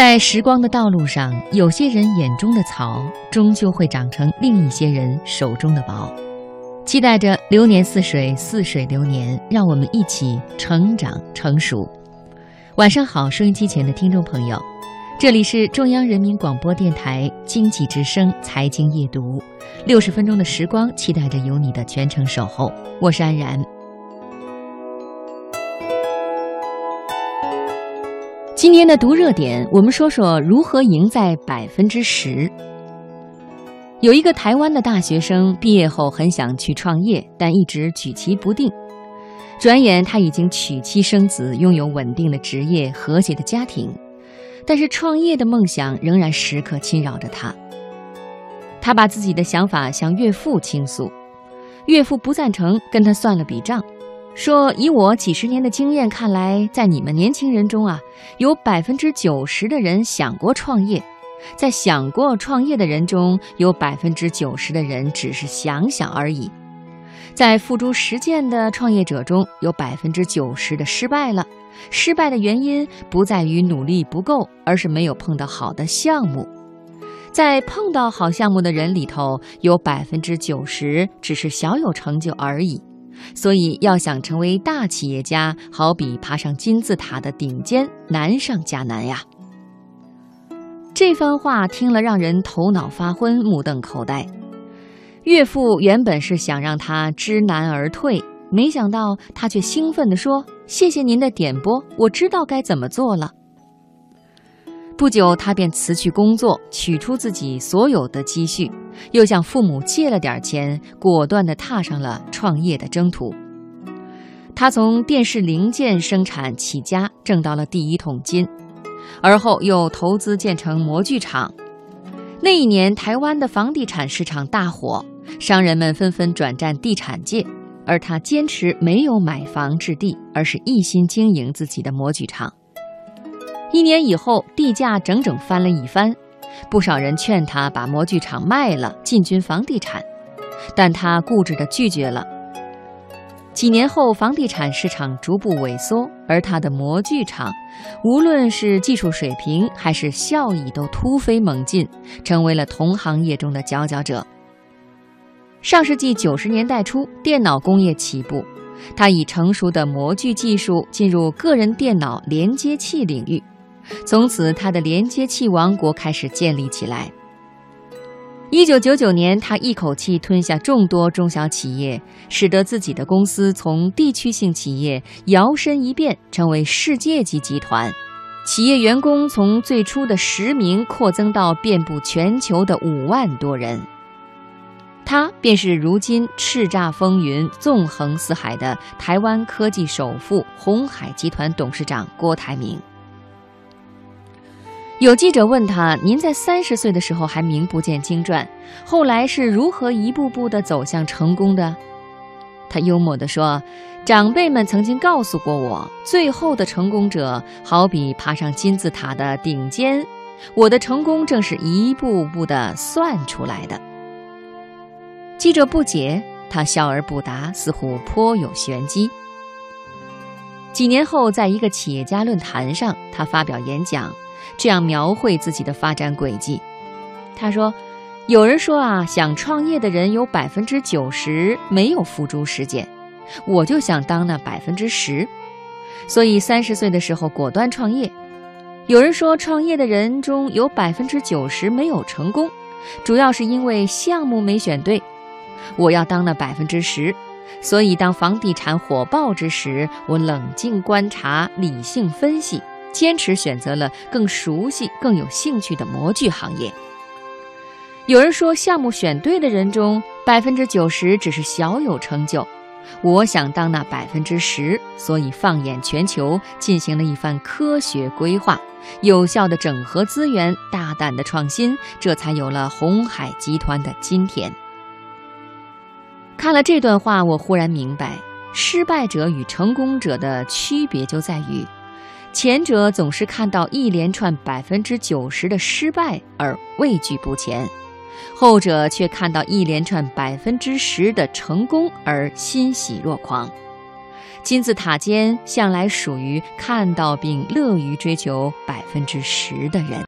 在时光的道路上，有些人眼中的草，终究会长成另一些人手中的宝。期待着流年似水，似水流年，让我们一起成长成熟。晚上好，收音机前的听众朋友，这里是中央人民广播电台经济之声财经夜读，六十分钟的时光，期待着有你的全程守候。我是安然。今天的读热点，我们说说如何赢在百分之十。有一个台湾的大学生毕业后很想去创业，但一直举棋不定。转眼他已经娶妻生子，拥有稳定的职业、和谐的家庭，但是创业的梦想仍然时刻侵扰着他。他把自己的想法向岳父倾诉，岳父不赞成，跟他算了笔账，说：“以我几十年的经验看来，在你们年轻人中啊，有百分之九十的人想过创业。”在想过创业的人中，有百分之九十的人只是想想而已；在付诸实践的创业者中，有百分之九十的失败了。失败的原因不在于努力不够，而是没有碰到好的项目。在碰到好项目的人里头，有百分之九十只是小有成就而已。所以，要想成为大企业家，好比爬上金字塔的顶尖，难上加难呀。这番话听了，让人头脑发昏、目瞪口呆。岳父原本是想让他知难而退，没想到他却兴奋地说：“谢谢您的点拨，我知道该怎么做了。”不久，他便辞去工作，取出自己所有的积蓄，又向父母借了点钱，果断地踏上了创业的征途。他从电视零件生产起家，挣到了第一桶金。而后又投资建成模具厂。那一年，台湾的房地产市场大火，商人们纷纷转战地产界，而他坚持没有买房置地，而是一心经营自己的模具厂。一年以后，地价整整翻了一番，不少人劝他把模具厂卖了，进军房地产，但他固执地拒绝了。几年后，房地产市场逐步萎缩，而他的模具厂，无论是技术水平还是效益都突飞猛进，成为了同行业中的佼佼者。上世纪九十年代初，电脑工业起步，他以成熟的模具技术进入个人电脑连接器领域，从此他的连接器王国开始建立起来。一九九九年，他一口气吞下众多中小企业，使得自己的公司从地区性企业摇身一变成为世界级集团，企业员工从最初的十名扩增到遍布全球的五万多人。他便是如今叱咤风云、纵横四海的台湾科技首富、鸿海集团董事长郭台铭。有记者问他：“您在三十岁的时候还名不见经传，后来是如何一步步的走向成功的？”他幽默地说：“长辈们曾经告诉过我，最后的成功者好比爬上金字塔的顶尖，我的成功正是一步步的算出来的。”记者不解，他笑而不答，似乎颇有玄机。几年后，在一个企业家论坛上，他发表演讲。这样描绘自己的发展轨迹，他说：“有人说啊，想创业的人有百分之九十没有付诸实践，我就想当那百分之十，所以三十岁的时候果断创业。有人说创业的人中有百分之九十没有成功，主要是因为项目没选对，我要当那百分之十，所以当房地产火爆之时，我冷静观察，理性分析。”坚持选择了更熟悉、更有兴趣的模具行业。有人说，项目选对的人中，百分之九十只是小有成就。我想当那百分之十，所以放眼全球，进行了一番科学规划，有效的整合资源，大胆的创新，这才有了红海集团的今天。看了这段话，我忽然明白，失败者与成功者的区别就在于。前者总是看到一连串百分之九十的失败而畏惧不前，后者却看到一连串百分之十的成功而欣喜若狂。金字塔尖向来属于看到并乐于追求百分之十的人。